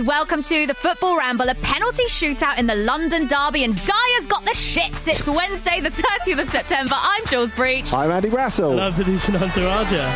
And welcome to the Football Ramble, a penalty shootout in the London Derby, and Dier's got the shits. It's Wednesday, the 30th of September. I'm Jules Breach. I'm Andy Brassell. Hello, producer Hunter Raja.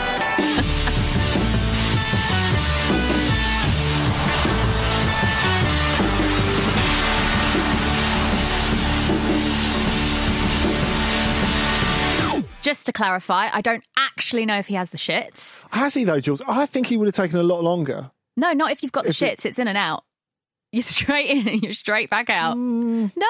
Just to clarify, I don't actually know if he has the shits. Has he though, Jules? I think he would have taken a lot longer. No, not if you've got the If it- shits. It's in and out. You're straight in and you're straight back out. Mm. No?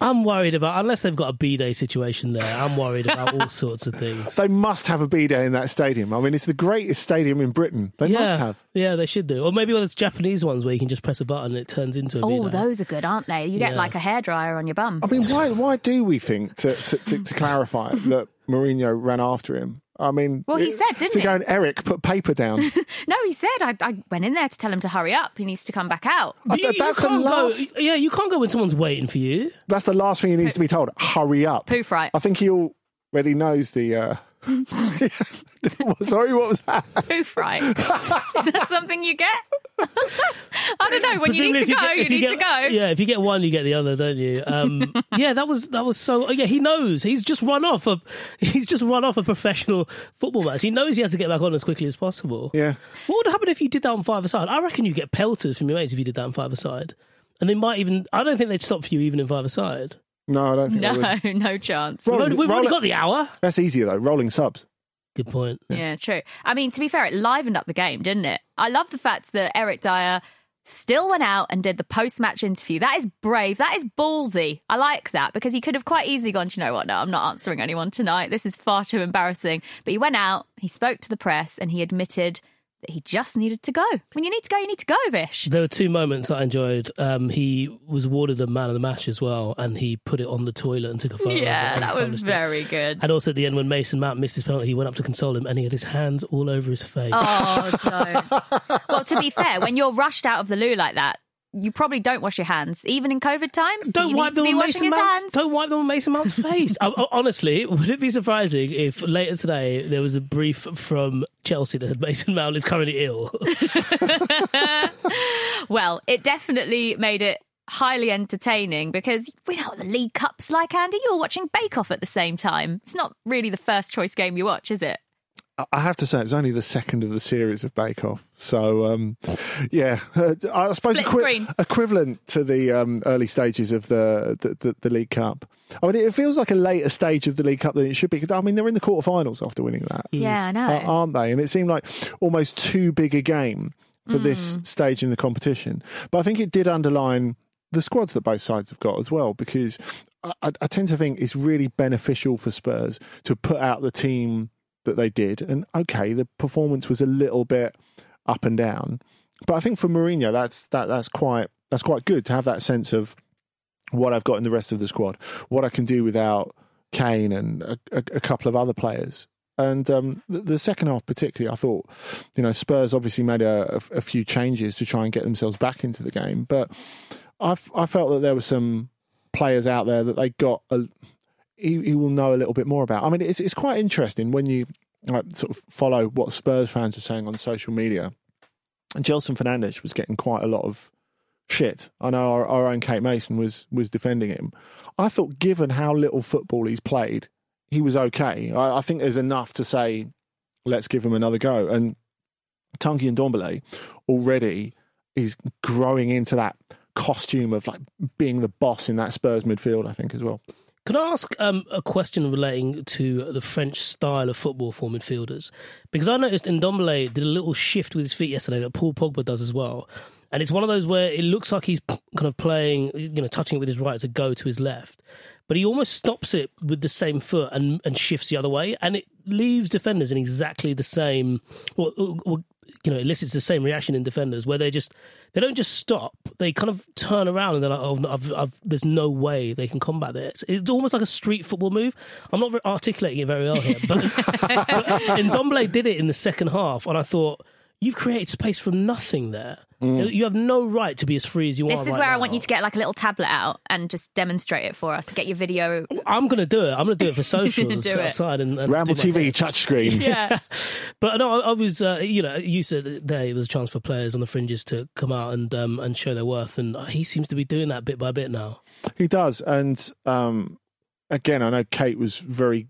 I'm worried about, unless they've got a B day situation there, I'm worried about all sorts of things. They must have a B day in that stadium. I mean, it's the greatest stadium in Britain. They yeah, must have. Yeah, they should do. Or maybe one of those Japanese ones where you can just press a button and it turns into a Oh, those are good, aren't they? You get Yeah. like a hairdryer on your bum. I mean, why why do we think to to, to, to clarify that Mourinho ran after him? I mean, Well, he it- said, didn't to he? go and Eric put paper down. No, he said, I, I went in there to tell him to hurry up. He needs to come back out. You- you that's the can't go- yeah, you can't go when someone's waiting for you. That's the last thing he needs to be told. Hurry up. Poof right. I think he already knows the. Uh... Sorry, what was that? Poof right. Is that something you get? I don't know. When you need to go, get- you if need get- to go. Yeah, if you get one, you get the other, don't you? Um, yeah, that was that was so. Yeah, he knows. He's just run off a. He's just run off a professional football match. He knows he has to get back on as quickly as possible. Yeah. What would happen if you did that on five aside? I reckon you get pelters from your mates if you did that on five aside, and they might even. I don't think they'd stop for you even in five aside. No, I don't think. they would. No, no chance. We've Roll- only, we've roll only got the hour. That's easier though. Rolling subs. Good point. Yeah, true. I mean, to be fair, it livened up the game, didn't it? I love the fact that Eric Dier still went out and did the post match interview. That is brave. That is ballsy. I like that because he could have quite easily gone, "Do you know what? No, I'm not answering anyone tonight. This is far too embarrassing. But he went out, he spoke to the press, and he admitted that he just needed to go. When you need to go, you need to go, Vish. There were two moments I enjoyed. Um, he was awarded the man of the match as well, and he put it on the toilet and took a photo. of it Yeah, that was very good. And also at the end, when Mason Mount missed his penalty, he went up to console him, and he had his hands all over his face. Oh, don't. well, to be fair, when you're rushed out of the loo like that, you probably don't wash your hands, even in COVID times. Don't wipe them on Mason Mount's. Don't wipe them on Mason Mount's face. I- I- honestly, would it be surprising if later today there was a brief from Chelsea that Mason Mount is currently ill? Well, it definitely made it highly entertaining because we know what the League Cup's like, Andy. You're watching Bake Off at the same time. It's not really the first choice game you watch, is it? I- have to say, it was only the second of the series of Bake Off. So, um, yeah, uh, I suppose equi- equivalent to the um, early stages of the, the, the, the League Cup. I mean, it feels like a later stage of the League Cup than it should be. I mean, they're in the quarterfinals after winning that, Yeah, I know. aren't they? And it seemed like almost too big a game for this stage in the competition. But I think it did underline the squads that both sides have got as well, because I- I tend to think it's really beneficial for Spurs to put out the team that they did. And okay, the performance was a little bit up and down, but I think for Mourinho, that's that that's quite that's quite good to have that sense of what I've got in the rest of the squad, what I can do without Kane and a, a, a couple of other players. And um, the, the second half, particularly, I thought, you know, Spurs obviously made a, a, few changes to try and get themselves back into the game, but I, I felt that there were some players out there that they got a, he, he will know a little bit more about. I mean, it's it's quite interesting when you like, sort of follow what Spurs fans are saying on social media. And Gedson Fernandes was getting quite a lot of shit. I know our, our own Kate Mason was was defending him. I thought, given how little football he's played, he was okay. I, I think there's enough to say, let's give him another go. And Tanguy Ndombele already is growing into that costume of like being the boss in that Spurs midfield. I think as well. Can I ask um, a question relating to the French style of football for midfielders? Because I noticed Ndombele did a little shift with his feet yesterday that Paul Pogba does as well. And it's one of those where it looks like he's kind of playing, you know, touching it with his right to go to his left. But he almost stops it with the same foot and, and shifts the other way. And it leaves defenders in exactly the same, or, or, you know, elicits the same reaction in defenders where they just, they don't just stop. They kind of turn around and they're like, oh, no, I've, I've, there's no way they can combat this. It's almost like a street football move. I'm not articulating it very well here, but, but Ndombele did it in the second half, and I thought, you've created space from nothing there. You have no right to be as free as you want. This are. is right where I want you to get like a little tablet out and just demonstrate it for us. Get your video. I'm going to do it. I'm going to do it for socials Do it. outside and, and Ramble do my TV touchscreen. Yeah. But no, I, I was, uh, you know, you said there it was a chance for players on the fringes to come out and um, and show their worth, and he seems to be doing that bit by bit now. He does, and um, again, I know Kate was very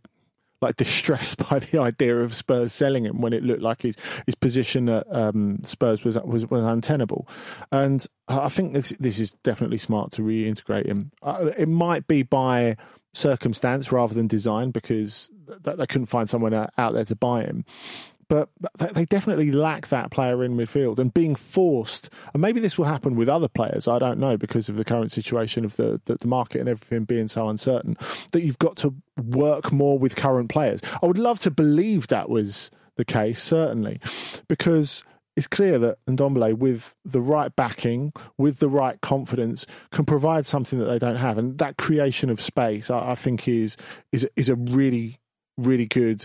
like distressed by the idea of Spurs selling him when it looked like his his position at um, Spurs was was was untenable, and I think this this is definitely smart to reintegrate him. Uh, it might be by circumstance rather than design because th- they couldn't find someone out there to buy him but they definitely lack that player in midfield. And being forced and maybe this will happen with other players i don't know because of the current situation of the, the, the market and everything being so uncertain that you've got to work more with current players. I would love to believe that was the case certainly because it's clear that Ndombele, with the right backing, with the right confidence, can provide something that they don't have, and that creation of space, I, I think, is is is a really, really good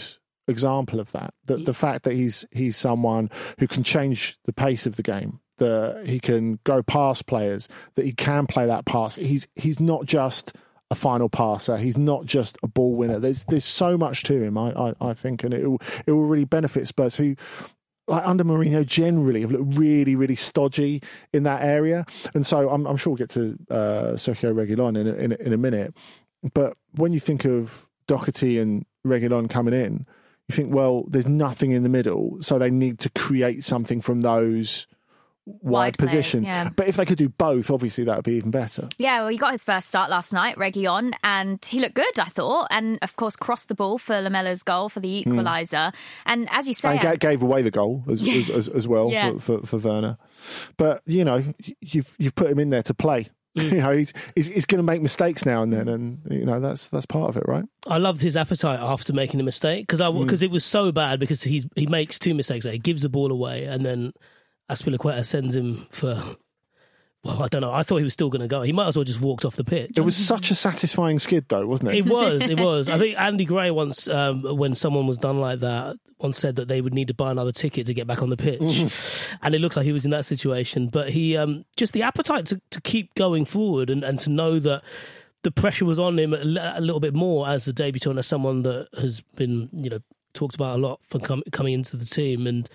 example of that. The, the fact that he's he's someone who can change the pace of the game, that he can go past players, that he can play that pass. He's he's not just a final passer. He's not just a ball winner. There's there's so much to him. I I, I think, and it will, it will really benefit Spurs who. Like under Mourinho, generally have looked really, really stodgy in that area, and so I'm, I'm sure we'll get to uh, Sergio Reguilon in a, in, a, in a minute. But when you think of Doherty and Reguilon coming in, you think, well, there's nothing in the middle, so they need to create something from those wide, Wide players, positions. yeah. But if they could do both, obviously that would be even better. Yeah, well, he got his first start last night, Reguilon, and he looked good, I thought. And of course, crossed the ball for Lamela's goal for the Hmm. equaliser. And as you say, And ga- gave away the goal as as, as, as well Yeah. for, for, for Werner. But you know, you've you've put him in there to play. Mm. You know, he's he's, he's going to make mistakes now and then, and you know that's that's part of it, right? I loved his appetite after making the mistake because I because it was so bad because he's he makes two mistakes. He gives the ball away and then Azpilicueta sends him for. Well, I don't know. I thought he was still going to go. He might as well just walked off the pitch. It was such a satisfying skid, though, wasn't it? It was. It was. I think Andy Gray once, um, when someone was done like that, once said that they would need to buy another ticket to get back on the pitch, and it looked like he was in that situation. But he um, just the appetite to, to keep going forward and, and to know that the pressure was on him a, little bit more as the debutant, as someone that has been you know talked about a lot for com- coming into the team and.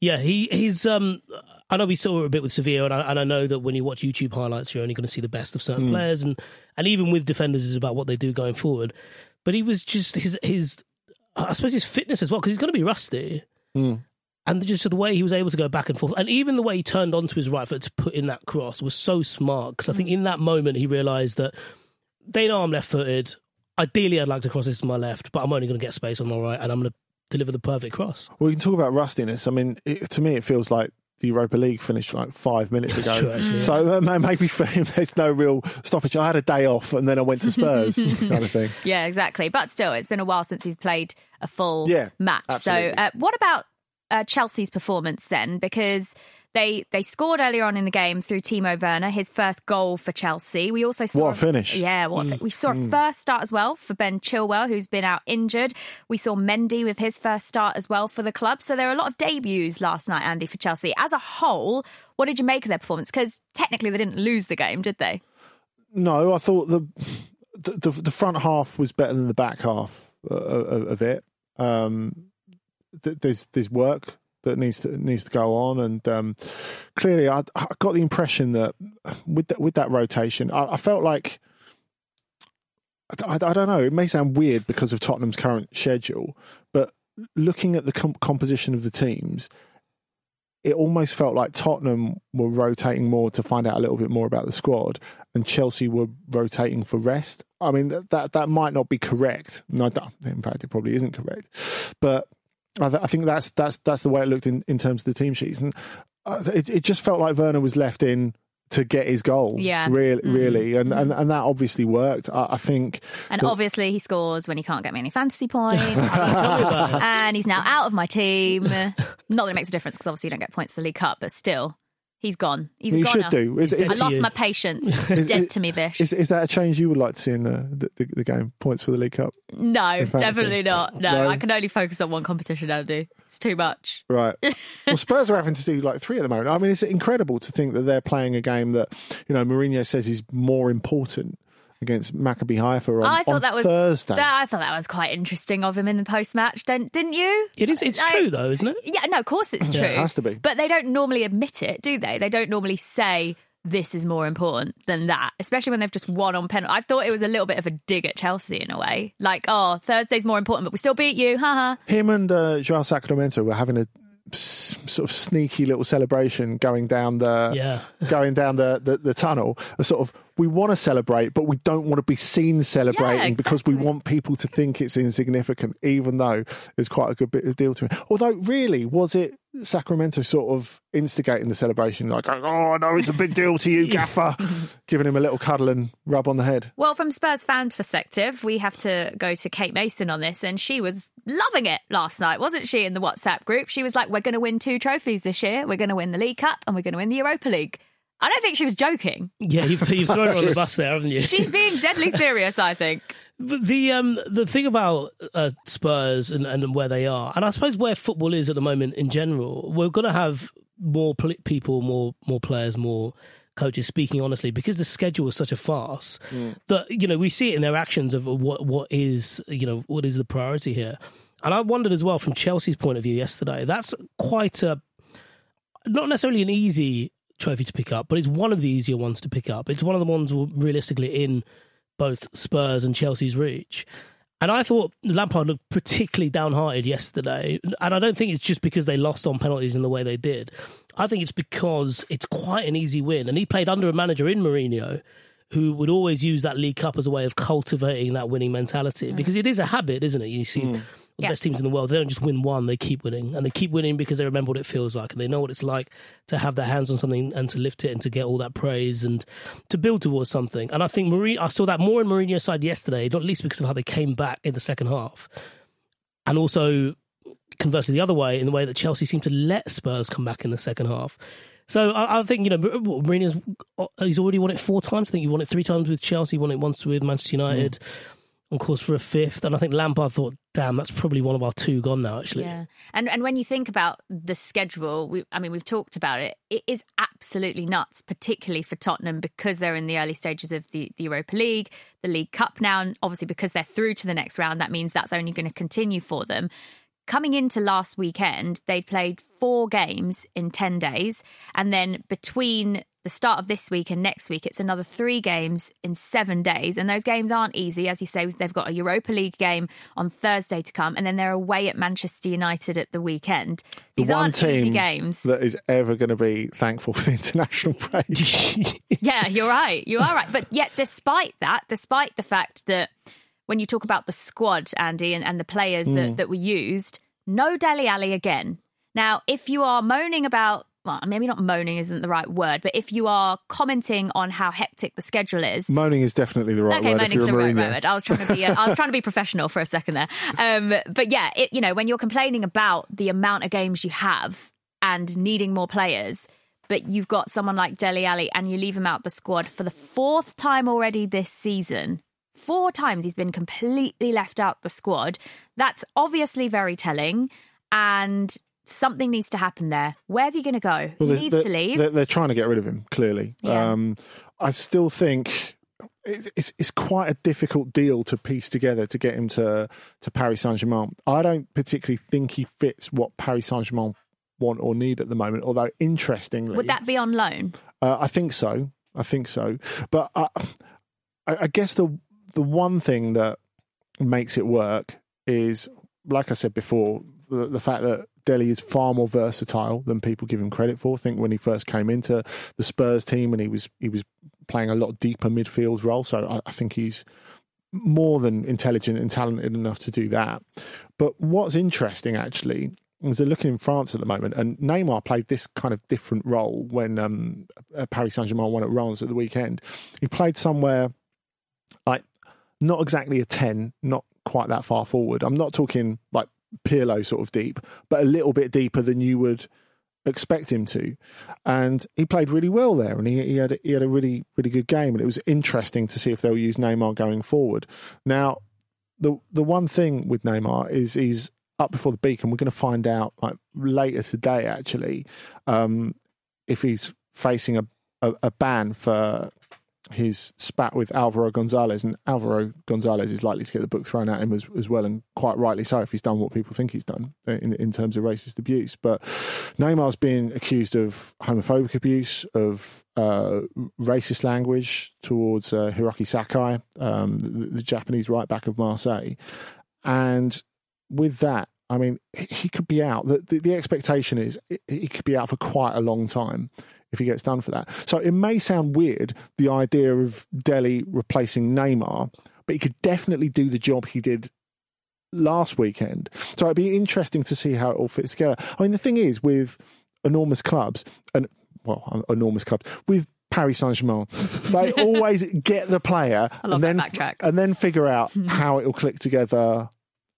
Yeah, he he's. Um, I know we saw it a bit with Sevilla, and I, and I know that when you watch YouTube highlights, you're only going to see the best of certain hmm. players, and and even with defenders, is about what they do going forward. But he was just his his. I suppose his fitness as well, because he's going to be rusty. Hmm. And just the way he was able to go back and forth, and even the way he turned onto his right foot to put in that cross was so smart. Because I think hmm. in that moment he realised that they know I'm left footed. Ideally, I'd like to cross this to my left, but I'm only going to get space on my right, and I'm going to deliver the perfect cross. Well, we can talk about rustiness. I mean, it, to me, it feels like the Europa League finished like five minutes That's ago. true, actually, so uh, maybe for him, there's no real stoppage. I had a day off and then I went to Spurs, kind of thing. Yeah, exactly. But still, it's been a while since he's played a full Yeah, match. absolutely. So, uh, what about uh, Chelsea's performance then? Because they they scored earlier on in the game through Timo Werner, his first goal for Chelsea. We also saw What a finish. Mm. Yeah, what a we saw a first start as well for Ben Chilwell, who's been out injured. We saw Mendy with his first start as well for the club. So there are a lot of debuts last night, Andy, for Chelsea. As a whole, what did you make of their performance? Because technically they didn't lose the game, did they? No, I thought the the, the, the front half was better than the back half uh, of, of it. Um, there's there's work that needs to needs to go on, and um, clearly, I, I got the impression that with that, with that rotation, I, I felt like. I, I don't know. It may sound weird because of Tottenham's current schedule, but looking at the com- composition of the teams, it almost felt like Tottenham were rotating more to find out a little bit more about the squad, and Chelsea were rotating for rest. I mean that that, that might not be correct. No, in fact, it probably isn't correct. But I, th- I think that's that's that's the way it looked in, in terms of the team sheets, and uh, it, it just felt like Werner was left in to get his goal. Yeah. really, really, and, and and that obviously worked. I, I think. And the- obviously, he scores when he can't get me any fantasy points. and he's now out of my team. Not that it makes a difference because obviously you don't get points for the League Cup, but still, he's gone. He's He gone. should do. Is- is- I lost you. my patience. Is- Dead is- to me, Vish. Is, is that a change you would like to see in the the, the game? Points for the League Cup, no, definitely not. No, No? I can only focus on one competition, Andy. It's too much. right? well, Spurs are having to do like three at the moment. I mean, it's incredible to think that they're playing a game that you know Mourinho says is more important against Maccabi Haifa on, I thought on that was Thursday. That, I thought that was quite interesting of him in the post match. Don't didn't you? It is. It's Like- true though, isn't it? Yeah, no, of course it's true. Yeah, it has to be. But they don't normally admit it, do they? They don't normally say this is more important than that, especially when they've just won on penalty. I thought it was a little bit of a dig at Chelsea in a way. Like, oh, Thursday's more important, but we still beat you. Haha. Him and uh, Joao Sacramento were having a s- sort of sneaky little celebration going down the Yeah. going down the, the, the tunnel. A sort of we want to celebrate, but we don't want to be seen celebrating because we want people to think it's insignificant, even though there's quite a good bit of deal to it. Although, really, was it Sacramento sort of instigating the celebration, like, oh, no, it's a big deal to you, Gaffer, giving him a little cuddle and rub on the head? Well, from Spurs fan perspective, we have to go to Kate Mason on this, and she was loving it last night, wasn't she? In the WhatsApp group, she was like, "We're going to win two trophies this year. We're going to win the League Cup, and we're going to win the Europa League." I don't think she was joking. Yeah, you've, you've thrown her on the bus there, haven't you? She's being deadly serious. I think. But the um the thing about uh, Spurs and, and where they are, and I suppose where football is at the moment in general, we're going to have more pl- people, more more players, more coaches speaking honestly because the schedule is such a farce that you know we see it in their actions of what what is you know what is the priority here. And I wondered as well from Chelsea's point of view yesterday. That's quite a not necessarily an easy trophy to pick up, but it's one of the easier ones to pick up. It's one of the ones realistically in both Spurs and Chelsea's reach. And I thought Lampard looked particularly downhearted yesterday. And I don't think it's just because they lost on penalties in the way they did. I think it's because it's quite an easy win. And he played under a manager in Mourinho who would always use that League Cup as a way of cultivating that winning mentality mm. because it is a habit, isn't it? You see mm. The Yeah. best teams in the world, they don't just win one, they keep winning. And they keep winning because they remember what it feels like and they know what it's like to have their hands on something and to lift it and to get all that praise and to build towards something. And I think Mourinho, I saw that more in Mourinho's side yesterday, not least because of how they came back in the second half. And also, conversely, the other way, in the way that Chelsea seemed to let Spurs come back in the second half. So I, I think you know Mourinho's uh, he's already won it four times. I think he won it three times with Chelsea, won it once with Manchester United, mm. On course for a fifth. And I think Lampard thought, "Damn, that's probably one of our two gone now." Actually, Yeah, and and when you think about the schedule, we, I mean, we've talked about it. It is absolutely nuts, particularly for Tottenham because they're in the early stages of the, the Europa League, the League Cup now, and obviously because they're through to the next round, that means that's only going to continue for them. Coming into last weekend, they'd played four games in ten days, and then between the the start of this week and next week, it's another three games in seven days. And those games aren't easy. As you say, they've got a Europa League game on Thursday to come, and then they're away at Manchester United at the weekend. The These one aren't easy games. that is ever going to be thankful for the international break. yeah, you're right. You are right. But yet, despite that, despite the fact that when you talk about the squad, Andy, and, and the players that, mm. that were used, no Dele Alli again. Now, if you are moaning about, well, maybe not moaning isn't the right word, but if you are commenting on how hectic the schedule is, Moaning is definitely the right okay, word if moaning's you're a the right word. I was trying to be, I was trying to be professional for a second there. Um, but yeah, it, you know, when you're complaining about the amount of games you have and needing more players, but you've got someone like Dele Alli and you leave him out the squad for the fourth time already this season. Four times he's been completely left out the squad. That's obviously very telling, and something needs to happen there. Where's he going to go? Well, he needs they're, to leave. They're, they're trying to get rid of him. Clearly, Yeah. um, I still think it's, it's it's quite a difficult deal to piece together to get him to to Paris Saint Germain. I don't particularly think he fits what Paris Saint Germain want or need at the moment. Although interestingly, Would that be on loan? uh, I think so. I think so. But I, I, I guess the the one thing that makes it work is, like I said before, the, the fact that Dele is far more versatile than people give him credit for. I think when he first came into the Spurs team and he was he was playing a lot deeper midfield role, so I, I think he's more than intelligent and talented enough to do that. But what's interesting actually is they're looking in France at the moment, and Neymar played this kind of different role when um, uh, Paris Saint Germain won at Reims at the weekend. He played somewhere like not exactly a 10, not quite that far forward. I'm not talking like Pirlo sort of deep, but a little bit deeper than you would expect him to. And he played really well there, and he, he had a, he had a really really good game. And it was interesting to see if they'll use Neymar going forward. Now, the the one thing with Neymar is he's up before the beacon. We're going to find out like later today, actually, um, if he's facing a, a, a ban for his spat with Alvaro Gonzalez, and Alvaro Gonzalez is likely to get the book thrown at him as, as well, and quite rightly so if he's done what people think he's done in, in terms of racist abuse. But Neymar's been accused of homophobic abuse, of uh, racist language towards uh, Hiroki Sakai, um, the, the Japanese right back of Marseille, and with that. I mean, he could be out. The, the, the expectation is he could be out for quite a long time if he gets done for that. So it may sound weird, the idea of Dele replacing Neymar, but he could definitely do the job he did last weekend. So it'd be interesting to see how it all fits together. I mean, the thing is, with enormous clubs, and well, enormous clubs, with Paris Saint Germain, they always get the player and then and then figure out how it will click together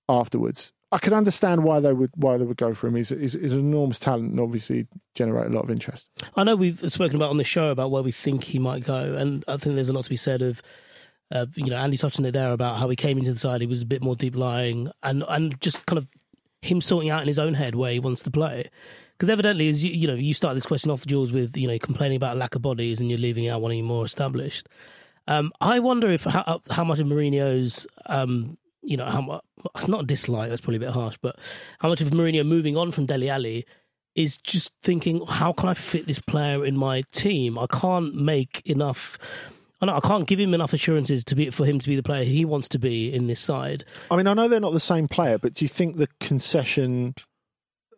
afterwards. I could understand why they would why they would go for him. He's, he's, he's an enormous talent and obviously generate a lot of interest. I know we've spoken about on the show about where we think he might go, and I think there's a lot to be said of. Uh, you know, Andy touched on it there about how he came into the side. He was a bit more deep lying, and and just kind of him sorting out in his own head where he wants to play. Because evidently, as you, you know, you start this question off, Jules, with you know complaining about lack of bodies, and you're leaving out one of your more established. Um, I wonder if how, how much of Mourinho's um, you know, how much, not a dislike, that's probably a bit harsh, but how much of Mourinho moving on from Dele Alli is just thinking, how can I fit this player in my team? I can't make enough. I know I can't give him enough assurances to be for him to be the player he wants to be in this side. I mean, I know they're not the same player, but do you think the concession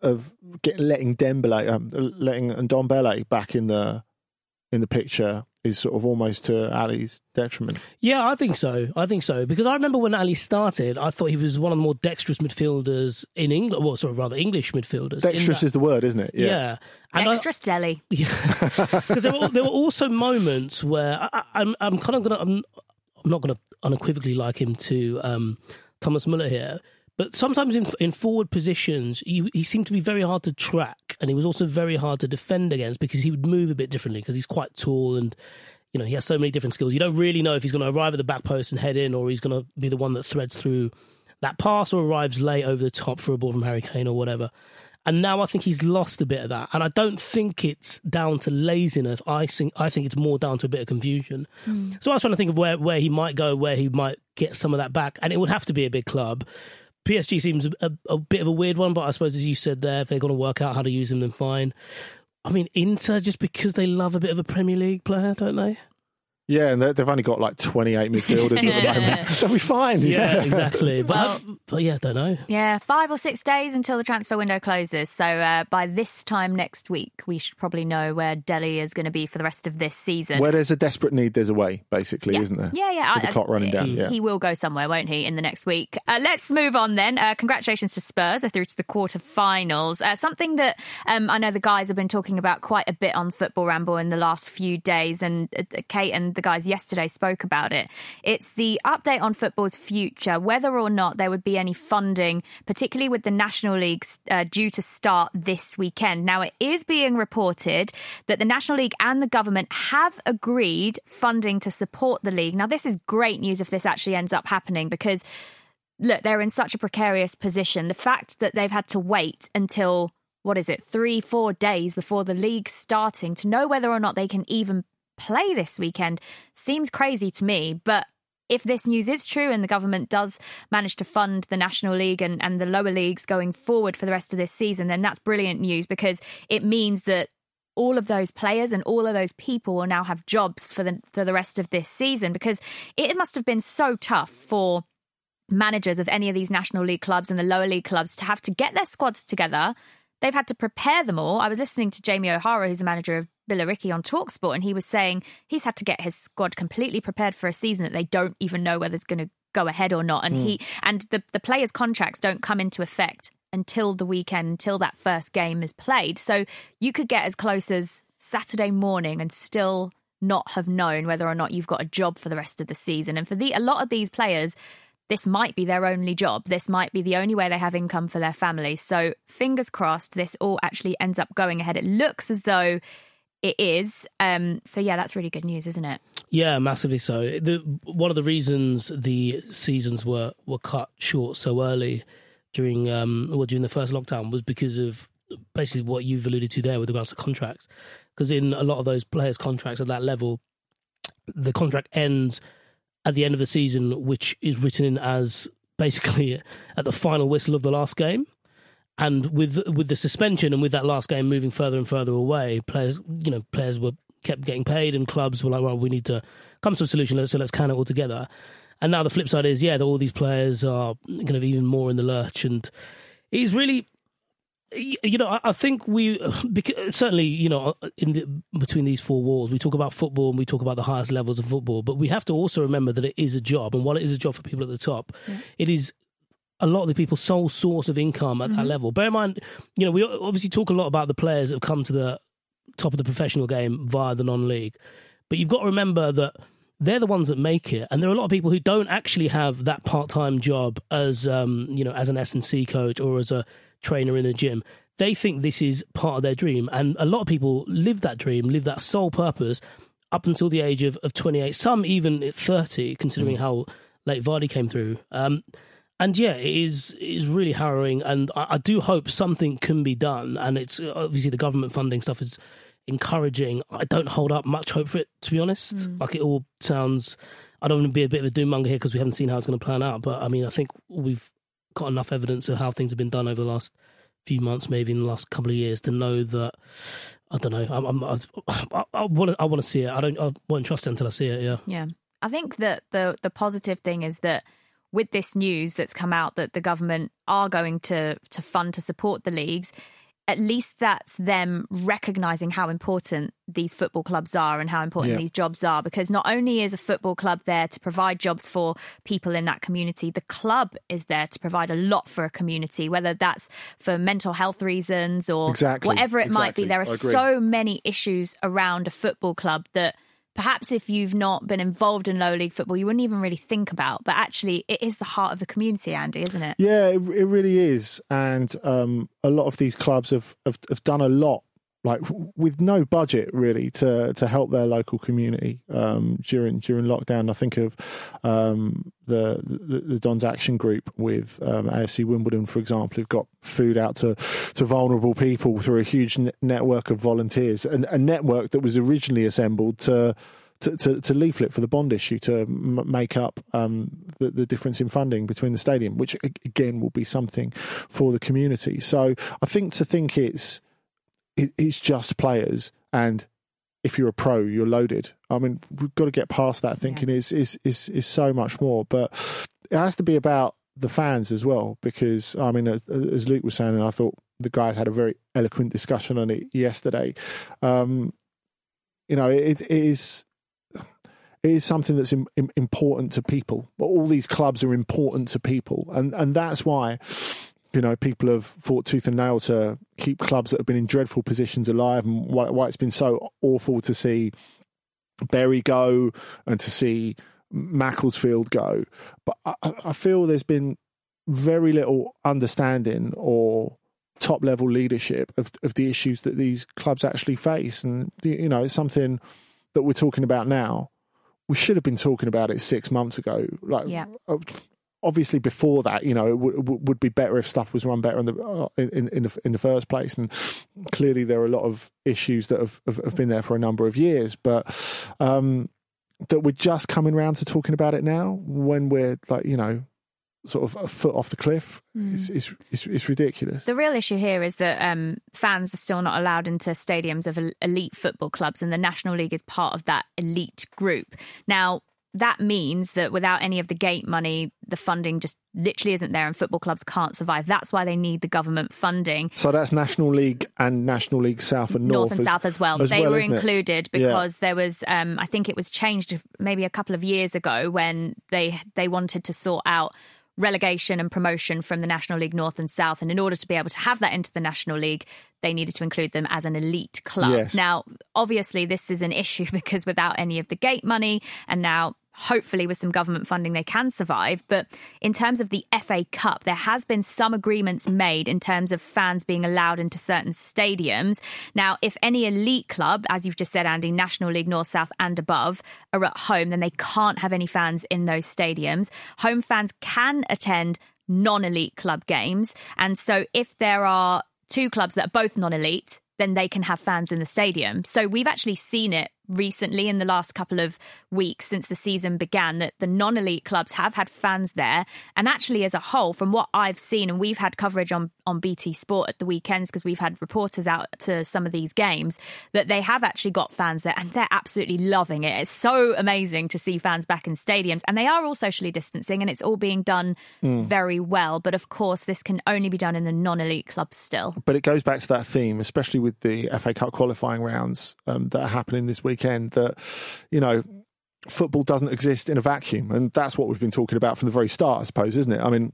of getting letting Dembele, um, letting Ndombele back in the in the picture is sort of almost to Alli's detriment? Yeah, I think so. I think so because I remember when Ali started, I thought he was one of the more dexterous midfielders in England. Well, sort of rather English midfielders. in Dexterous that- is the word, isn't it? yeah. And I- Extra Dele. because there were there were also moments where I, I- I'm I'm kind of gonna I'm, I'm not gonna unequivocally like him to um, Thomas Muller here, but sometimes in in forward positions he he seemed to be very hard to track, and he was also very hard to defend against because he would move a bit differently because he's quite tall and. You know, he has so many different skills. You don't really know if he's going to arrive at the back post and head in, or he's going to be the one that threads through that pass or arrives late over the top for a ball from Harry Kane or whatever. And now I think he's lost a bit of that. And I don't think it's down to laziness. I think I think it's more down to a bit of confusion. Hmm. So I was trying to think of where, where he might go, where he might get some of that back. And it would have to be a big club. PSG seems a, a, bit of a weird one, but I suppose as you said there, if they're going to work out how to use him, then fine. I mean, Inter just because they love a bit of a Premier League player, don't they? Yeah, and they- they've only got like 28 midfielders at the moment. They'll be fine. Yeah, exactly. But, Well- but yeah, don't know. Yeah, five or six days until the transfer window closes. So uh, by this time next week, we should probably know where Dele is going to be for the rest of this season. Where there's a desperate need, there's a way, basically, yeah. isn't there? Yeah, yeah. With the clock running down. He, Yeah. he will go somewhere, won't he, in the next week? Uh, let's move on then. Uh, congratulations to Spurs. They're through to the quarterfinals. Uh, something that um, I know the guys have been talking about quite a bit on Football Ramble in the last few days, and uh, Kate and the guys yesterday spoke about it. It's the update on football's future, whether or not there would be any funding, particularly with the National Leagues uh, due to start this weekend. Now, it is being reported that the National League and the government have agreed funding to support the league. Now, this is great news if this actually ends up happening because look, they're in such a precarious position. The fact that they've had to wait until what is it, three, four days before the league starting to know whether or not they can even play this weekend seems crazy to me. But if this news is true and the government does manage to fund the National League and, and the lower leagues going forward for the rest of this season, then that's brilliant news because it means that all of those players and all of those people will now have jobs for the for the rest of this season because it must have been so tough for managers of any of these national league clubs and the lower league clubs to have to get their squads together. They've had to prepare them all. I was listening to Jamie O'Hara, who's the manager of Billericay on Talksport, and he was saying he's had to get his squad completely prepared for a season that they don't even know whether it's going to go ahead or not. And he mm. and the the players' contracts don't come into effect until the weekend, until that first game is played. So you could get as close as Saturday morning and still not have known whether or not you've got a job for the rest of the season. And for the a lot of these players, this might be their only job. This might be the only way they have income for their families. So fingers crossed this all actually ends up going ahead. It looks as though it is. Um, so yeah, that's really good news, isn't it? Yeah, massively so. The, one of the reasons the seasons were, were cut short so early during um, well, during the first lockdown was because of basically what you've alluded to there with regards to contracts. Because in a lot of those players' contracts at that level, the contract ends at the end of the season, which is written in as basically at the final whistle of the last game. And with with the suspension and with that last game moving further and further away, players you know players were kept getting paid, and clubs were like, well, we need to come to a solution, so let's can it all together. And now the flip side is, yeah, that all these players are going to be even more in the lurch, and it's really you know, I- think we because certainly, you know, in the, between these four walls, we talk about football and we talk about the highest levels of football, but we have to also remember that it is a job, and while it is a job for people at the top, it is a lot of the people's sole source of income at that level. Bear in mind, you know, we obviously talk a lot about the players that have come to the top of the professional game via the non-league, but you've got to remember that they're the ones that make it, and there are a lot of people who don't actually have that part-time job as, um, you know, as an S and C coach or as a trainer in a gym. They think this is part of their dream, and a lot of people live that dream, live that sole purpose up until the age of, of 28, some even at 30, considering how late Vardy came through. Um, and yeah, it is it is really harrowing, and I, I do hope something can be done. And it's obviously the government funding stuff is encouraging. I don't hold up much hope for it, to be honest. Mm. Like it all sounds. I don't want to be a bit of a doom monger here because we haven't seen how it's going to plan out. But I mean, I think we've got enough evidence of how things have been done over the last few months, maybe in the last couple of years, to know that. I don't know. I'm, I'm, I, I want to. I want to see it. I don't. I won't trust it until I see it. Yeah. Yeah. I think that the the positive thing is that with this news that's come out that the government are going to to fund to support the leagues, at least that's them recognizing how important these football clubs are and how important Yeah. these jobs are. Because not only is a football club there to provide jobs for people in that community the club is there to provide a lot for a community whether that's for mental health reasons or Exactly, whatever it might be. There are so many issues around a football club that perhaps if you've not been involved in lower league football, you wouldn't even really think about. But actually, it is the heart of the community, Andy, isn't it? Yeah, it, it really is, and um, a lot of these clubs have, have have done a lot, like with no budget really, to to help their local community um, during during lockdown. I think of um, the, the the Dons Action Group with um, AFC Wimbledon, for example, who've got food out to to vulnerable people through a huge ne- network of volunteers, and a network that was originally assembled to to, to, to leaflet for the bond issue to m- make up um, the, the difference in funding between the stadium, which again will be something for the community. So I think to think it's it, it's just players, and if you're a pro, you're loaded. I mean, we've got to get past that thinking is is is is so much more, but it has to be about the fans as well because I mean, as, as Luke was saying, and I thought the guys had a very eloquent discussion on it yesterday. Um, you know, it, it is it is something that's Im- important to people. All these clubs are important to people, and and that's why you know people have fought tooth and nail to keep clubs that have been in dreadful positions alive, and why, why it's been so awful to see Bury go and to see Macclesfield go. But I, I feel there's been very little understanding or top level leadership of of the issues that these clubs actually face, and you know it's something that we're talking about now we should have been talking about it six months ago. Like, Yeah. Uh, obviously, before that, you know, it w- w- would be better if stuff was run better in the uh, in, in the in the first place. And clearly, there are a lot of issues that have have, have been there for a number of years, but. Um, that we're just coming around to talking about it now when we're like you know sort of a foot off the cliff it's, it's, it's, it's ridiculous The real issue here is that um, fans are still not allowed into stadiums of elite football clubs, and the National League is part of that elite group. Now, that means that without any of the gate money, the funding just literally isn't there, and football clubs can't survive. That's why they need the government funding. so that's national league and national league south and north, North, and South as well. as they well, were isn't it? included Yeah. because there was, um, I think it was changed maybe a couple of years ago when they they wanted to sort out relegation and promotion from the National League North and South, and in order to be able to have that into the National League, they needed to include them as an elite club. Yes. Now, obviously, this is an issue because without any of the gate money, and now hopefully with some government funding they can survive. But in terms of the FA Cup there has been some agreements made in terms of fans being allowed into certain stadiums. Now if any elite club as you've just said Andy National League North South and above are at home then they can't have any fans in those stadiums. Home fans can attend non-elite club games. And so if there are two clubs that are both non-elite then they can have fans in the stadium. So we've actually seen it recently in the last couple of weeks since the season began that the non elite clubs have had fans there. And actually, as a whole, from what I've seen, and we've had coverage on, on BT Sport at the weekends because we've had reporters out to some of these games, that they have actually got fans there and they're absolutely loving it. It's so amazing to see fans back in stadiums. And they are all socially distancing and it's all being done very well. But of course, this can only be done in the non elite clubs still. but it goes back to that theme, especially with the FA Cup qualifying rounds um, that are happening this weekend. That you know, football doesn't exist in a vacuum, and that's what we've been talking about from the very start, I suppose, isn't it? I mean.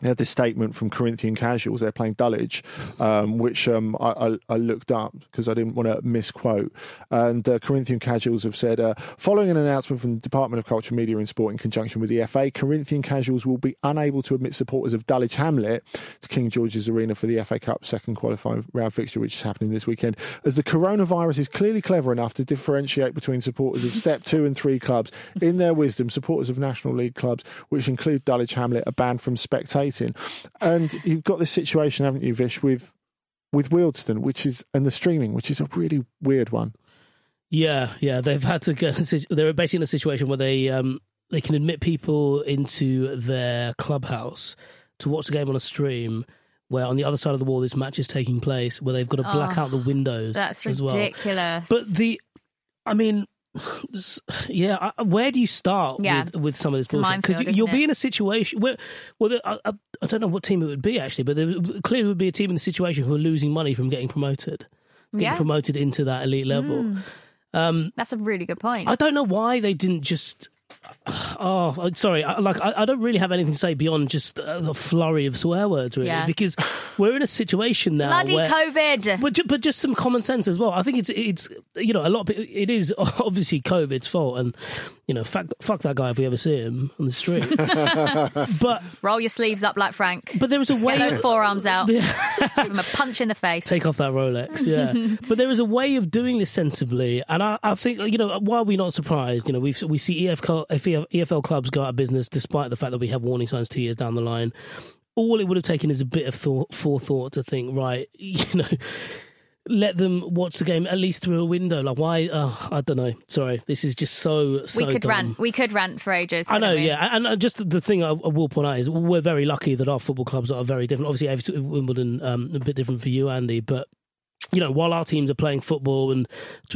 They had this statement from Corinthian Casuals. They're playing Dulwich, um, which um, I, I, I looked up because I didn't want to misquote. And uh, Corinthian Casuals have said, uh, following an announcement from the Department of Culture, Media and Sport in conjunction with the FA, Corinthian Casuals will be unable to admit supporters of Dulwich Hamlet to King George's Arena for the FA Cup second qualifying round fixture, which is happening this weekend. As the coronavirus is clearly clever enough to differentiate between supporters of Step 2 and 3 clubs, in their wisdom, supporters of National League clubs, which include Dulwich Hamlet, are banned from spectating. And you've got this situation, haven't you, Vish, with with Wealdstone, which is and the streaming, which is a really weird one. Yeah, yeah, they've had to get. They're basically in a situation where they um they can admit people into their clubhouse to watch the game on a stream. Where on the other side of the wall, this match is taking place, where they've got to black out the windows. Oh, That's as well. ridiculous. But the, I mean, s- yeah, I- where do you start Yeah. with, with some of this bullshit? minefield, you, you'll be in a situation where, well, I, I, I don't know what team it would be actually, but there clearly would be a team in the situation who are losing money from getting promoted, getting Yeah. Mm. promoted into that elite level. Um, That's a really good point. I don't know why they didn't just. Oh, uh, sorry. I, like, I, I don't really have anything to say beyond just uh, a flurry of swear words, really, Yeah. because we're in a situation now Bloody where, COVID. but but just some common sense as well. I think it's it's you know a lot of it is obviously COVID's fault, and you know fuck fuck that guy if we ever see him on the street. but Roll your sleeves up like Frank. but there is a way Get those forearms out. Give him a punch in the face. take off that Rolex, yeah. but there is a way of doing this sensibly, and I, I think you know why are we not surprised? You know, we we see E EFL, EFL clubs go out of business despite the fact that we have warning signs two years down the line. All it would have taken is a bit of thought, forethought to think, right, you know, let them watch the game at least through a window. Like, why? Oh, I don't know. Sorry, this is just so so. we could dumb. rant. We could rant for ages. I know, we? yeah, and just the thing I, will point out is we're very lucky that our football clubs are very different. Obviously, Wimbledon um, a bit different for you, Andy, but you know, while our teams are playing football and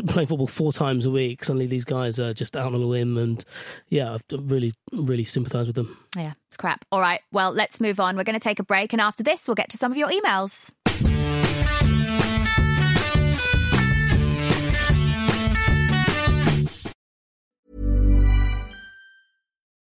playing football four times a week, suddenly these guys are just out on a limb. And yeah, I really, really sympathise with them. Yeah, it's crap. All right, well, let's move on. We're going to take a break. And after this, we'll get to some of your emails.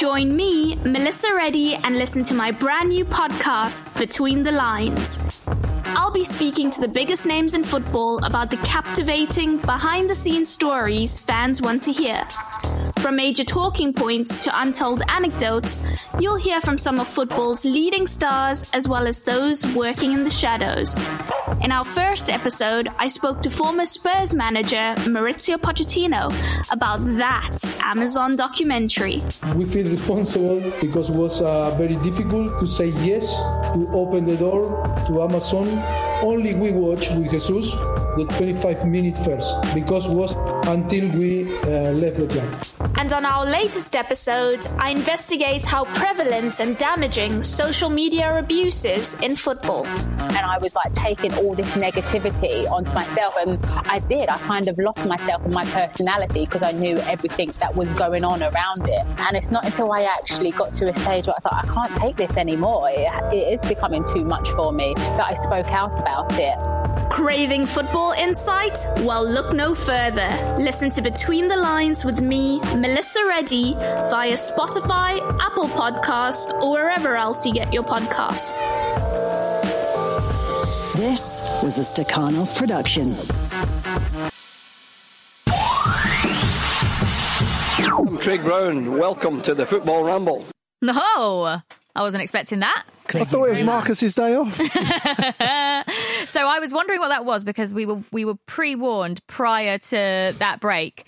Join me, Melissa Reddy, and listen to my brand new podcast, Between the Lines. I'll be speaking to the biggest names in football about the captivating, behind the scenes stories fans want to hear. From major talking points to untold anecdotes, you'll hear from some of football's leading stars as well as those working in the shadows. In our first episode, I spoke to former Spurs manager Maurizio Pochettino about that Amazon documentary. We feel responsible because it was uh, very difficult to say yes, to open the door to Amazon. Only we watched with Jesus the 25 minute first because was until we uh, left the club. And on our latest episode, I investigate how prevalent and damaging social media abuse is in football. And I was like taking all this negativity onto myself, and I did. I kind of lost myself and my personality because I knew everything that was going on around it. And it's not until I actually got to a stage where I thought, I can't take this anymore. it, it is becoming too much for me that I spoke out about it. Craving football insight? Well, look no further. Listen to Between the Lines with me, Melissa Reddy, via Spotify, Apple Podcasts, or wherever else you get your podcasts. This was a Stakhanov production. I'm Craig Brown. Welcome to the Football Ramble. No, I wasn't expecting that. I thought it was Marcus's day off. so I was wondering what that was because we were we were pre warned prior to that break.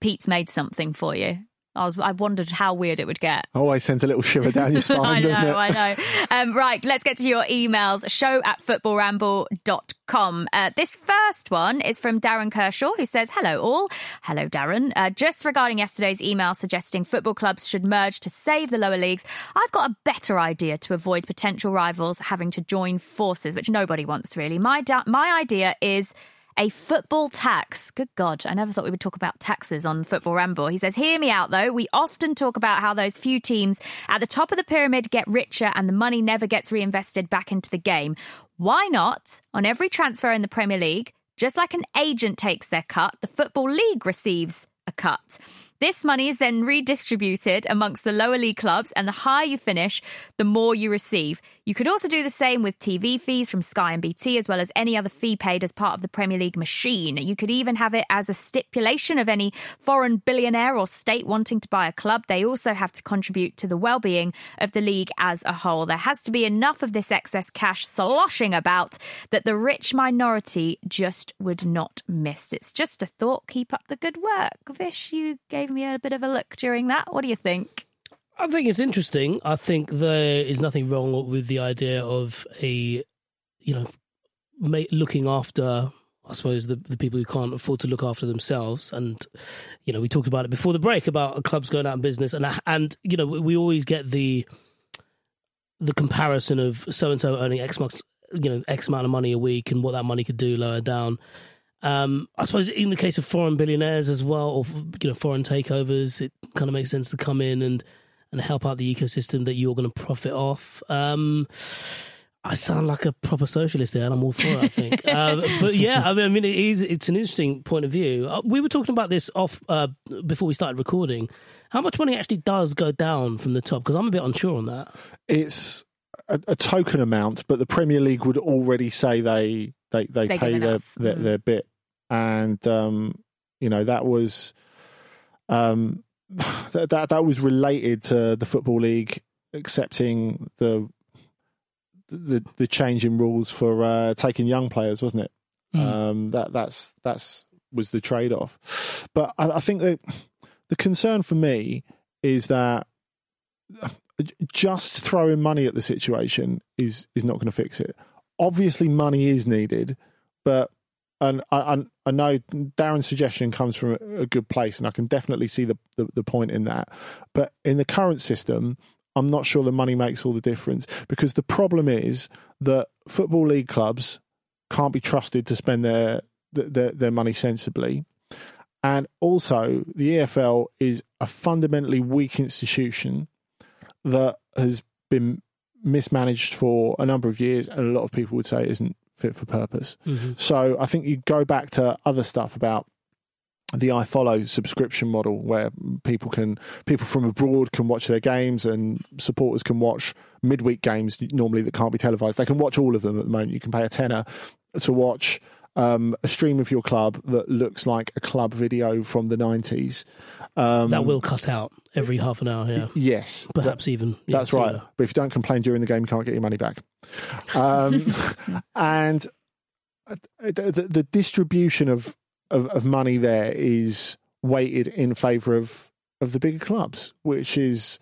Pete's made something for you. I was I wondered how weird it would get. Always sends a little shiver down your spine, I know, doesn't it? I know. Um, right, let's get to your emails. Show at footballramble.com. Uh, this first one is from Darren Kershaw, who says, Hello, all. Hello, Darren. Uh, just regarding yesterday's email suggesting football clubs should merge to save the lower leagues, I've got a better idea to avoid potential rivals having to join forces, which nobody wants, really. My, da- my idea is a football tax. Good God, I never thought we would talk about taxes on Football Ramble. He says, Hear me out though. We often talk about how those few teams at the top of the pyramid get richer and the money never gets reinvested back into the game. Why not, on every transfer in the Premier League, just like an agent takes their cut, the Football League receives a cut? This money is then redistributed amongst the lower league clubs, and the higher you finish, the more you receive. You could also do the same with TV fees from Sky and BT, as well as any other fee paid as part of the Premier League machine. You could even have it as a stipulation of any foreign billionaire or state wanting to buy a club. They also have to contribute to the well being of the league as a whole. There has to be enough of this excess cash sloshing about that the rich minority just would not miss. It's just a thought. Keep up the good work. Vish, you gave me a bit of a look during that. What do you think? I think it's interesting. I think there is nothing wrong with the idea of a, you know, looking after. I suppose the the people who can't afford to look after themselves, and you know, we talked about it before the break about clubs going out of business, and and you know, we always get the the comparison of so and so earning X much, you know, X amount of money a week, and what that money could do lower down. Um, I suppose in the case of foreign billionaires as well, or you know, foreign takeovers, it kind of makes sense to come in and and help out the ecosystem that you're going to profit off. Um, I sound like a proper socialist there, and I'm all for it. I think, um, but yeah, I mean, I mean, it is. It's an interesting point of view. Uh, we were talking about this off uh, before we started recording. How much money actually does go down from the top? Because I'm a bit unsure on that. It's a, a, token amount, but the Premier League would already say they they they, They pay their, enough. their Mm. their bit, and um, you know that was um, that, that that was related to the football league accepting the the the change in rules for uh, taking young players, wasn't it? Mm. Um, that that's that's was the trade off, but I, I think that the concern for me is that just throwing money at the situation is is not going to fix it. Obviously, money is needed, but and I, I, know Darren's suggestion comes from a, good place, and I can definitely see the, the the point in that. But in the current system, I'm not sure the money makes all the difference because the problem is that football league clubs can't be trusted to spend their their, their money sensibly. And also, the EFL is a fundamentally weak institution that has been mismanaged for a number of years, and a lot of people would say isn't fit for purpose. Mhm. So I think you go back to other stuff about the iFollow subscription model, where people can people from abroad can watch their games, and supporters can watch midweek games normally that can't be televised. They can watch all of them at the moment. You can pay a tenner to watch um, a stream of your club that looks like a club video from the nineties. Um, that will cut out every half an hour. Yeah, Yes, perhaps even. yeah, that's right. sooner. But if you don't complain during the game, you can't get your money back. Um, and uh, the, the, distribution of, of, of money there is weighted in favour of, of the bigger clubs, which is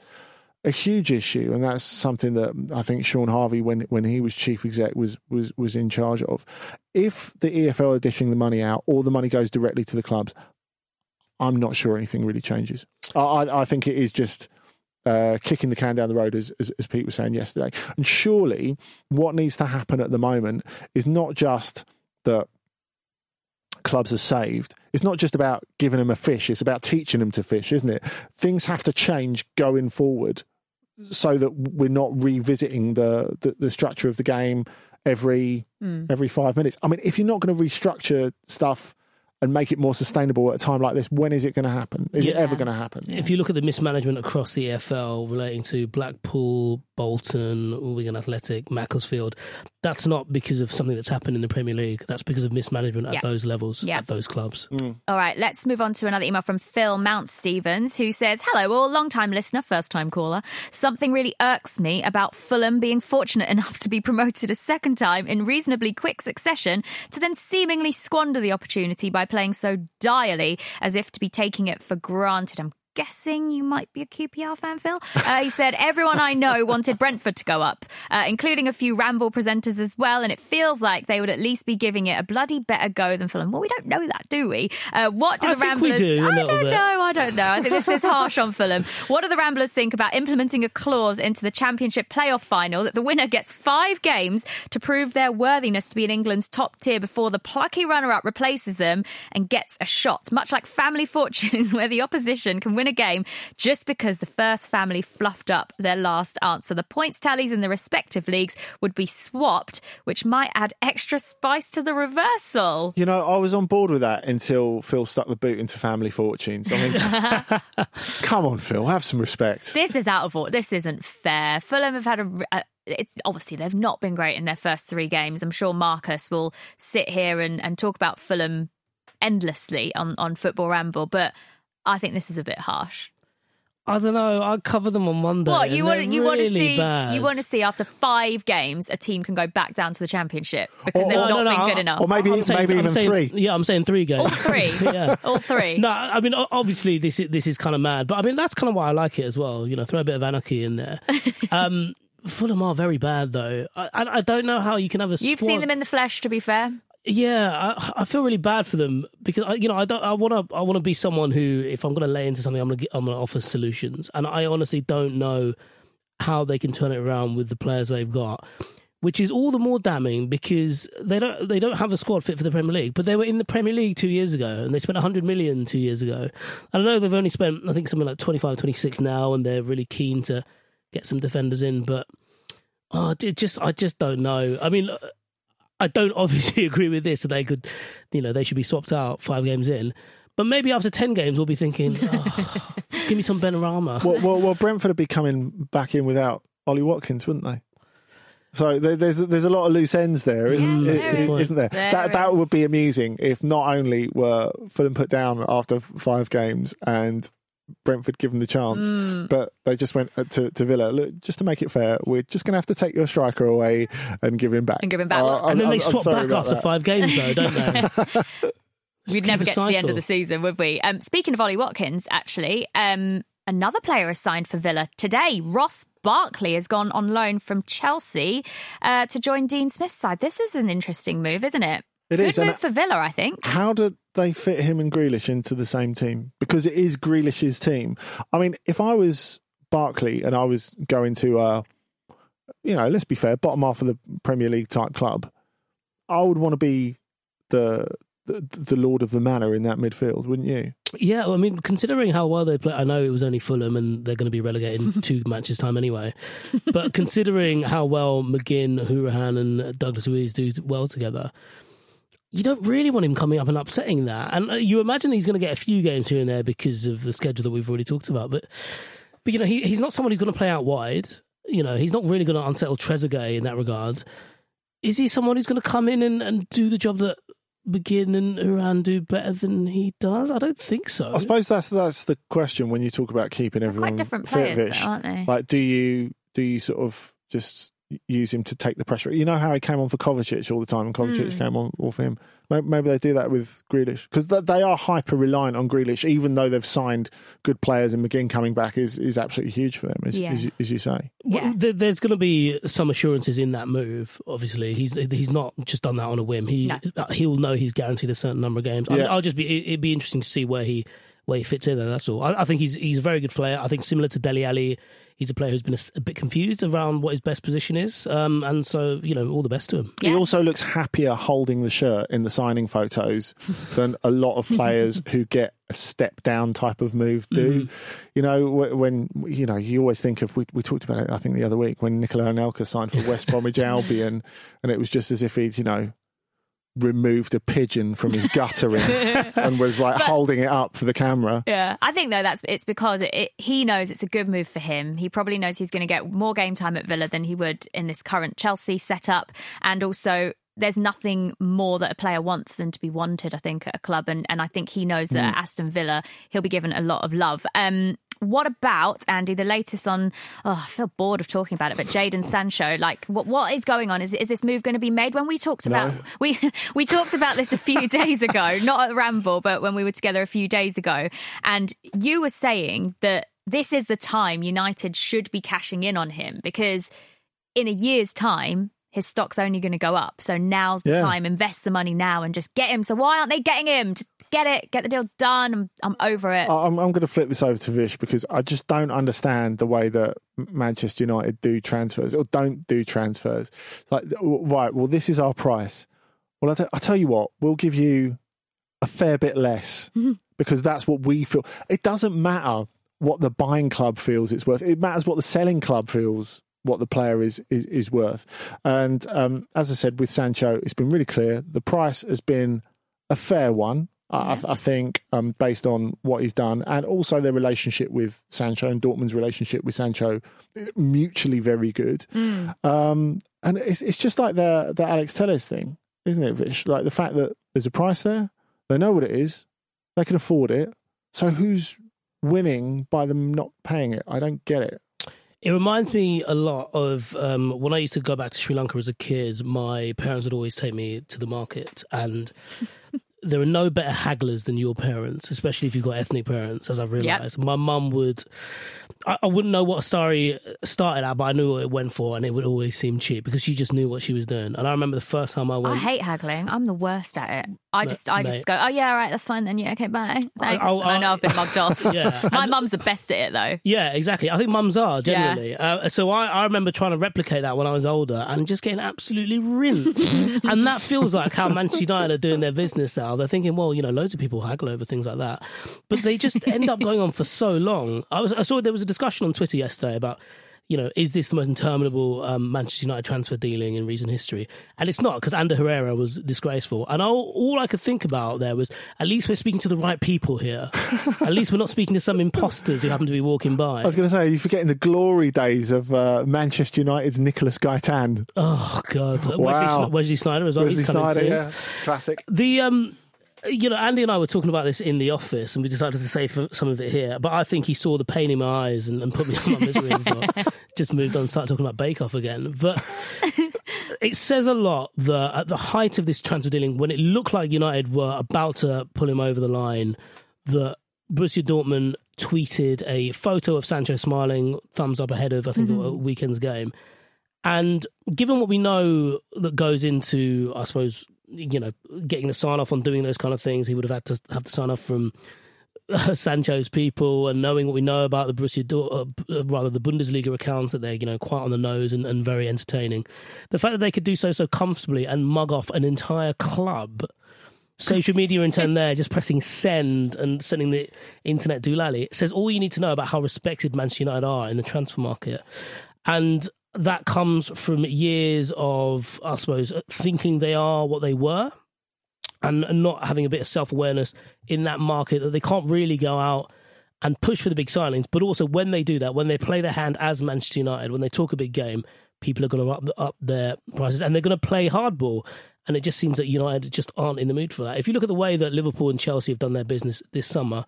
a huge issue. And that's something that I think Shaun Harvey, when, when he was chief exec, was, was, was in charge of. If the EFL are dishing the money out or the money goes directly to the clubs, I'm not sure anything really changes. I, I, I think it is just uh, kicking the can down the road, as, as, as Pete was saying yesterday. And surely, what needs to happen at the moment is not just that clubs are saved. It's not just about giving them a fish. It's about teaching them to fish, isn't it? Things have to change going forward, so that we're not revisiting the the, the structure of the game every Mm. every five minutes. I mean, if you're not going to restructure stuff and make it more sustainable at a time like this, when is it going to happen? Is it ever going to happen? If you look at the mismanagement across the EFL relating to Blackpool, Bolton, Wigan Athletic, Macclesfield, that's not because of something that's happened in the Premier League. That's because of mismanagement at those levels, Yeah. at those clubs. Mm. All right, let's move on to another email from Phil Mount Stevens, who says, Hello, all, long time listener, first time caller. Something really irks me about Fulham being fortunate enough to be promoted a second time in reasonably quick succession to then seemingly squander the opportunity by playing so direly as if to be taking it for granted. I'm guessing you might be a QPR fan, Phil. Uh, he said, Everyone I know wanted Brentford to go up, uh, including a few Ramble presenters as well. And it feels like they would at least be giving it a bloody better go than Fulham. Well, we don't know that, do we? Uh, what do I the Ramblers. do, I don't bit. know. I don't know. I think this is harsh on Fulham. What do the Ramblers think about implementing a clause into the Championship playoff final that the winner gets five games to prove their worthiness to be in England's top tier before the plucky runner up replaces them and gets a shot? Much like family fortunes, where the opposition can win a game just because the first family fluffed up their last answer. The points tallies in the respective leagues would be swapped, which might add extra spice to the reversal. You know, I was on board with that until Phil stuck the boot into family fortunes. I mean, come on, Phil, have some respect. This is out of order. This isn't fair. Fulham have had a. a it's obviously they've not been great in their first three games. I'm sure Marcus will sit here and, and talk about Fulham endlessly on, on Football Ramble, but I think this is a bit harsh. I don't know. I cover them on Monday. What you want? they're You want to see? Bad. You want to see after five games a team can go back down to the championship because Or- they've no, not no, been no, good enough. Or maybe, I'm saying- maybe I'm even saying- three. Yeah, I'm saying three games. All three. yeah. All three. No, I mean obviously this is, this is kind of mad, but I mean that's kind of why I like it as well. You know, throw a bit of anarchy in there. um, Fulham are very bad though. I, I, I don't know how you can have a. You've squad- seen them in the flesh, to be fair. Yeah, I, I feel really bad for them because I, you know I don't. I want to. I want to be someone who, if I'm going to lay into something, I'm going to. I'm going to offer solutions, and I honestly don't know how they can turn it around with the players they've got. Which is all the more damning because they don't they don't have a squad fit for the Premier League, but they were in the Premier League two years ago and they spent 100 million two years ago. I know they've only spent I think something like 25, 26 now, and they're really keen to get some defenders in, but oh, just I just don't know. I mean, I don't obviously agree with this. That they could, you know, they should be swapped out five games in. But maybe after ten games, we'll be thinking, oh, give me some Benrahma. well, well, well, Brentford would be coming back in without Ollie Watkins, wouldn't they? So there's there's a lot of loose ends there, isn't, Yeah, is- there is. isn't there? There that that is. would be amusing if not only were Fulham put down after five games and Brentford given the chance, Mm. but they just went uh, to, to Villa. Look, just to make it fair, we're just going to have to take your striker away and give him back. And give him back. Uh, Look, I'm- and then they I'm- I'm swap back after that. five games, though, don't they? We'd never get a to the end of the season, would we? Um, speaking of Ollie Watkins, actually, um, another player is signed for Villa today. Ross Barkley has gone on loan from Chelsea uh, to join Dean Smith's side. This is an interesting move, isn't it? It Good is, and move for Villa, I think. How do they fit him and Grealish into the same team? Because it is Grealish's team. I mean, if I was Barkley and I was going to, uh, you know, let's be fair, bottom half of the Premier League type club, I would want to be the, the the lord of the manor in that midfield, wouldn't you? Yeah, well, I mean, considering how well they play, I know it was only Fulham and they're going to be relegated in two matches' time anyway. But considering how well McGinn, Hourihane, and Douglas Luiz do well together, you don't really want him coming up and upsetting that. And uh, you imagine he's going to get a few games here and there because of the schedule that we've already talked about. But, but you know, he, he's not someone who's going to play out wide. You know, he's not really going to unsettle Trezeguet in that regard. Is he someone who's going to come in and, and do the job that McGinn and Hourihane do better than he does? I don't think so. I suppose that's that's the question when you talk about keeping everyone quite different fit, players, Vish. though, aren't they? Like, do you do you sort of just use him to take the pressure? You know how he came on for Kovacic all the time, and Kovacic Hmm. came on all for him. Maybe they do that with Grealish because they are hyper reliant on Grealish, even though they've signed good players. And McGinn coming back is, is absolutely huge for them, as, Yeah. as, you, as you say. Well, there's going to be some assurances in that move. Obviously, he's he's not just done that on a whim. He No. uh, he'll know he's guaranteed a certain number of games. I mean, Yeah. I'll just be it'd be interesting to see where he where he fits in there. That's all. I, I think he's he's a very good player. I think similar to Dele Alli, he's a player who's been a bit confused around what his best position is. Um, and so you know, all the best to him. He also looks happier holding the shirt in the signing photos than a lot of players who get a step down type of move do. You know, when you know you always think of we, we talked about it. I think the other week when Nicolas Anelka signed for West Bromwich Albion, and it was just as if he'd you know removed a pigeon from his guttering and was like holding it up for the camera. Yeah, I think though that's it's because it, it, he knows it's a good move for him. He probably knows he's going to get more game time at Villa than he would in this current Chelsea setup, and also there's nothing more that a player wants than to be wanted. I think at a club, and and I think he knows that at Aston Villa he'll be given a lot of love. Um, what about Andy? The latest on? Oh, I feel bored of talking about it. But Jadon Sancho, like, what what is going on? Is is this move going to be made? When we talked No. about we we talked about this a few days ago, not at Ramble, but when we were together a few days ago, and you were saying that this is the time United should be cashing in on him because in a year's time. His stock's only going to go up. So now's the Yeah. time. Invest the money now and just get him. So why aren't they getting him? Just get it. Get the deal done. I'm, I'm over it. I'm, I'm going to flip this over to Vish because I just don't understand the way that Manchester United do transfers or don't do transfers. It's Like, right, well, this is our price. Well, I t- I tell you what, we'll give you a fair bit less because that's what we feel. It doesn't matter what the buying club feels it's worth. It matters what the selling club feels what the player is is, is worth. And um, as I said with Sancho, it's been really clear. The price has been a fair one. I, I- I think um, based on what he's done, and also their relationship with Sancho and Dortmund's relationship with Sancho, mutually very good. Um, and it's it's just like the the Alex Telles thing, isn't it, Vish? Like the fact that there's a price there, they know what it is, they can afford it. So who's winning by them not paying it? I don't get it. It reminds me a lot of um, when I used to go back to Sri Lanka as a kid. My parents would always take me to the market, and there are no better hagglers than your parents, especially if you've got ethnic parents. As I've realised, my mum would. I, I wouldn't know what Astari started at, but I knew what it went for, and it would always seem cheap because she just knew what she was doing. And I remember the first time I went. I hate haggling. I'm the worst at it. I just, I just go, oh yeah, all right, that's fine then. Yeah, okay, bye. Thanks. I'll- And I know I've been mugged off. Yeah. My mum's the best at it though. Yeah, exactly. I think mums are generally. Uh, so I, I remember trying to replicate that when I was older and just getting absolutely rinsed. and that feels like how Manchester United are doing their business now. They're thinking, well, you know, loads of people haggle over things like that, but they just end up going on for so long. I was, I saw there was a discussion on Twitter yesterday about. You know, is this the most interminable um, Manchester United transfer dealing in recent history? And it's not because Ander Herrera was disgraceful. And all, all I could think about there was at least we're speaking to the right people here. at least we're not speaking to some imposters who happen to be walking by. I was going to say, you're forgetting the glory days of uh, Manchester United's Nicholas Gaitan. Oh God! Wow. Wesley, Wesley Sneijder as well. Wesley He's Sneijder, yeah. Classic. The um, you know, Andy and I were talking about this in the office, and we decided to say for some of it here. But I think he saw the pain in my eyes and, and put me on my misery. and just moved on, and started talking about Bake Off again. But it says a lot that at the height of this transfer dealing, when it looked like United were about to pull him over the line, that Borussia Dortmund tweeted a photo of Sancho smiling, thumbs up ahead of I think Mhm. a weekend's game. And given what we know that goes into, I suppose, you know, getting the sign off on doing those kind of things, he would have had to have the sign off from uh, Sancho's people, and knowing what we know about the Borussia, uh, uh, rather the Bundesliga accounts, that they're you know quite on the nose and, and very entertaining. The fact that they could do so so comfortably and mug off an entire club. Social media intern there, just pressing send and sending the internet doolally. It says all you need to know about how respected Manchester United are in the transfer market. And that comes from years of, I suppose, thinking they are what they were and not having a bit of self awareness in that market that they can't really go out and push for the big signings. But also, when they do that, when they play their hand as Manchester United, when they talk a big game, people are going to up, up their prices and they're going to play hardball. And it just seems that United just aren't in the mood for that. If you look at the way that Liverpool and Chelsea have done their business this summer,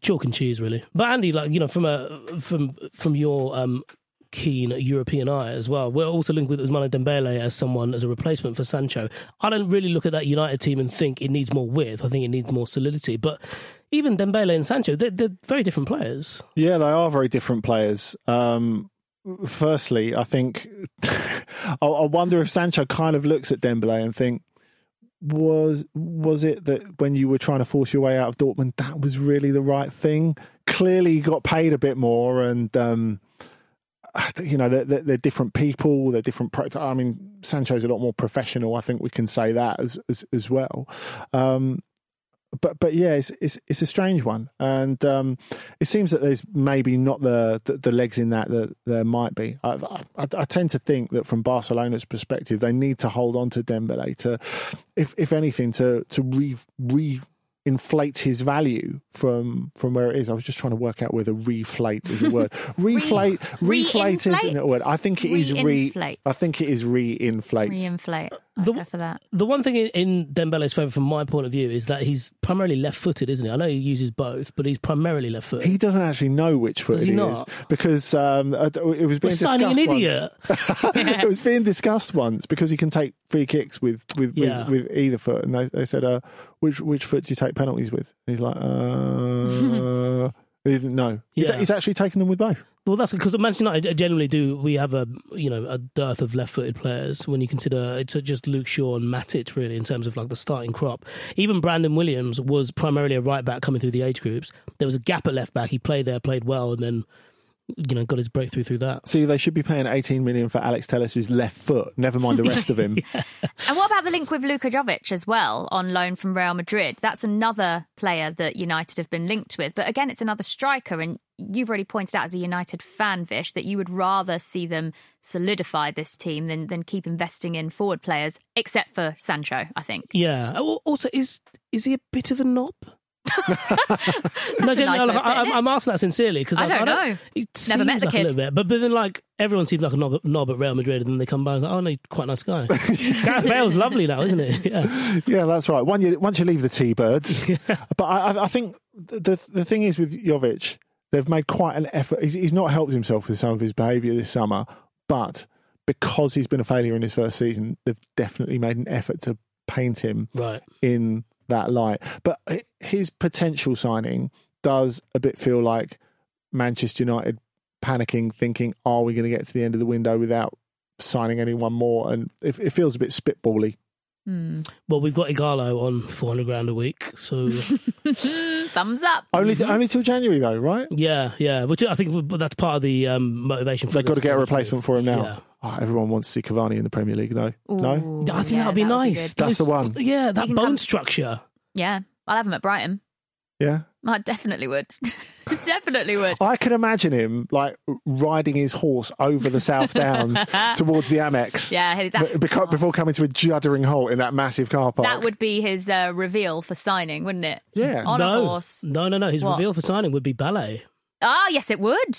chalk and cheese, really. But Andy, like you know, from a from from your um, keen European eye as well, we're also linked with Ousmane Dembele as someone as a replacement for Sancho. I don't really look at that United team and think it needs more width. I think it needs more solidity. But even Dembele and Sancho, they're, they're very different players. Yeah, they are very different players. Um, firstly, I think I, I wonder if Sancho kind of looks at Dembele and think was was it that when you were trying to force your way out of Dortmund, that was really the right thing? Clearly, you got paid a bit more, and um, you know they're, they're, different people. They're different. pro- I mean, Sancho's a lot more professional. I think we can say that as as, as well. Um, but but yeah, it's it's it's a strange one, and um, it seems that there's maybe not the, the the legs in that that there might be. I, I I tend to think that from Barcelona's perspective, they need to hold on to Dembele to, if if anything, to to re re inflate his value from from where it is. I was just trying to work out whether reflate is a word. Reflate, reflate isn't a word. I think it is re. Reinflate. I think it is re-inflate. Reinflate. I'd The- go for that. The one thing in, in Dembele's favour, from my point of view, is that he's primarily left-footed, isn't he? I know he uses both, but he's primarily left-footed. He doesn't actually know which foot Does he, he is not? because um, it was being We're signing an once. idiot. it was being discussed once because he can take free kicks with with, Yeah. with, with either foot, and they, they said, uh, "Which which foot do you take penalties with?" And he's like, uh, he didn't. He's, Yeah. he's actually taken them with both. Well, that's because Manchester United uh, generally do. We have a you know a dearth of left-footed players when you consider it's uh, just Luke Shaw and Matic really in terms of like the starting crop. Even Brandon Williams was primarily a right back coming through the age groups. There was a gap at left back. He played there, played well, and then you know got his breakthrough through that. See, they should be paying 18 million for Alex Telles's left foot. Never mind the rest of him. And what about the link with Luka Jovic as well on loan from Real Madrid? That's another player that United have been linked with. But again, it's another striker. And you've already pointed out as a United fan, Vish, that you would rather see them solidify this team than, than keep investing in forward players, except for Sancho, I think. Yeah. Also, is is he a bit of a knob? No, a genuinely, nice like, way I, putting I'm, I'm asking that sincerely because I don't know. He Never met seems the like kid. A little bit, but, but then like everyone seems like a knob, knob at Real Madrid, and then they come by and like, oh no, quite a nice guy. Gareth Bale's lovely now, isn't it? Yeah. yeah, that's right. One, you, once you leave the T-Birds. But I, I- I think the the thing is with Jovic, they've made quite an effort. He's, he's not helped himself with some of his behaviour this summer, but because he's been a failure in his first season, they've definitely made an effort to paint him Right. in that light. But his potential signing does a bit feel like Manchester United panicking, thinking, "Are we going to get to the end of the window without signing anyone more?" And it, it feels a bit spitbally. Hmm. Well, we've got Ighalo on 400 grand a week, so Thumbs up. Only only till January though, right? yeah, yeah. Which I think that's part of the um, motivation. For They've got to get a replacement for him now. Yeah. Oh, everyone wants to see Cavani in the Premier League, though. No, I think yeah, that'd be that would nice. good. That's the one. Yeah, that bone come- structure. Yeah, I'll have him at Brighton. yeah. I definitely would. definitely would. I can imagine him like riding his horse over the South Downs towards the Amex. Yeah, that's, beca- before coming to a juddering halt in that massive car park. that would be his uh, reveal for signing, wouldn't it? Yeah. On no, a horse. no, no, no. His What? reveal for signing would be ballet. Ah, yes, it would.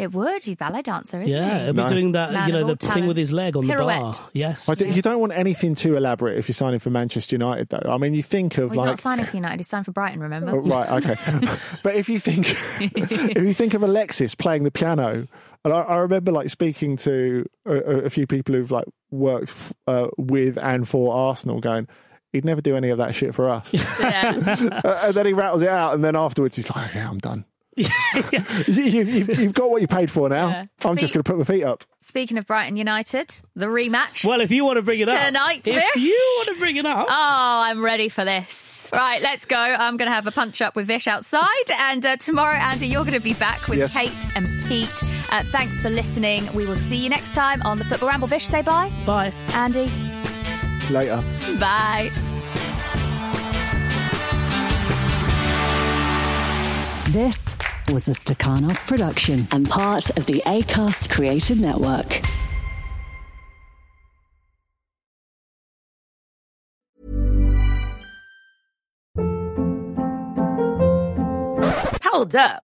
It would. He's a ballet dancer, isn't Yeah, he? he'll be Nice. doing that. Man you know, of the all thing talent. with his leg on the Pirouette. bar. Yes. I d- You don't want anything too elaborate if you're signing for Manchester United, though. I mean, you think of Well, he's like. not signing for United. He's signed for Brighton, remember? Oh, right, okay. but if you think if you think of Alexis playing the piano, and I, I remember like speaking to a, a few people who've like worked f- uh, with and for Arsenal, going, he'd never do any of that shit for us. Yeah. Uh, and then he rattles it out, and then afterwards he's like, "Yeah, I'm done. You, you've, you've, you've got what you paid for now. Yeah. I'm just going to put my feet up." Speaking of Brighton United, the rematch. well, if you want to bring it up Tonight, if Vish? you want to bring it up, Oh, I'm ready for this. Right, let's go. I'm going to have a punch up with Vish outside. And uh, tomorrow, Andy, you're going to be back with Yes. Kate and Pete. Uh, thanks for listening. We will see you next time on the Football Ramble. Vish, say bye. bye. Andy, Later. bye. This was a Stakhanov production and part of the ACAST Creative Network. Hold up.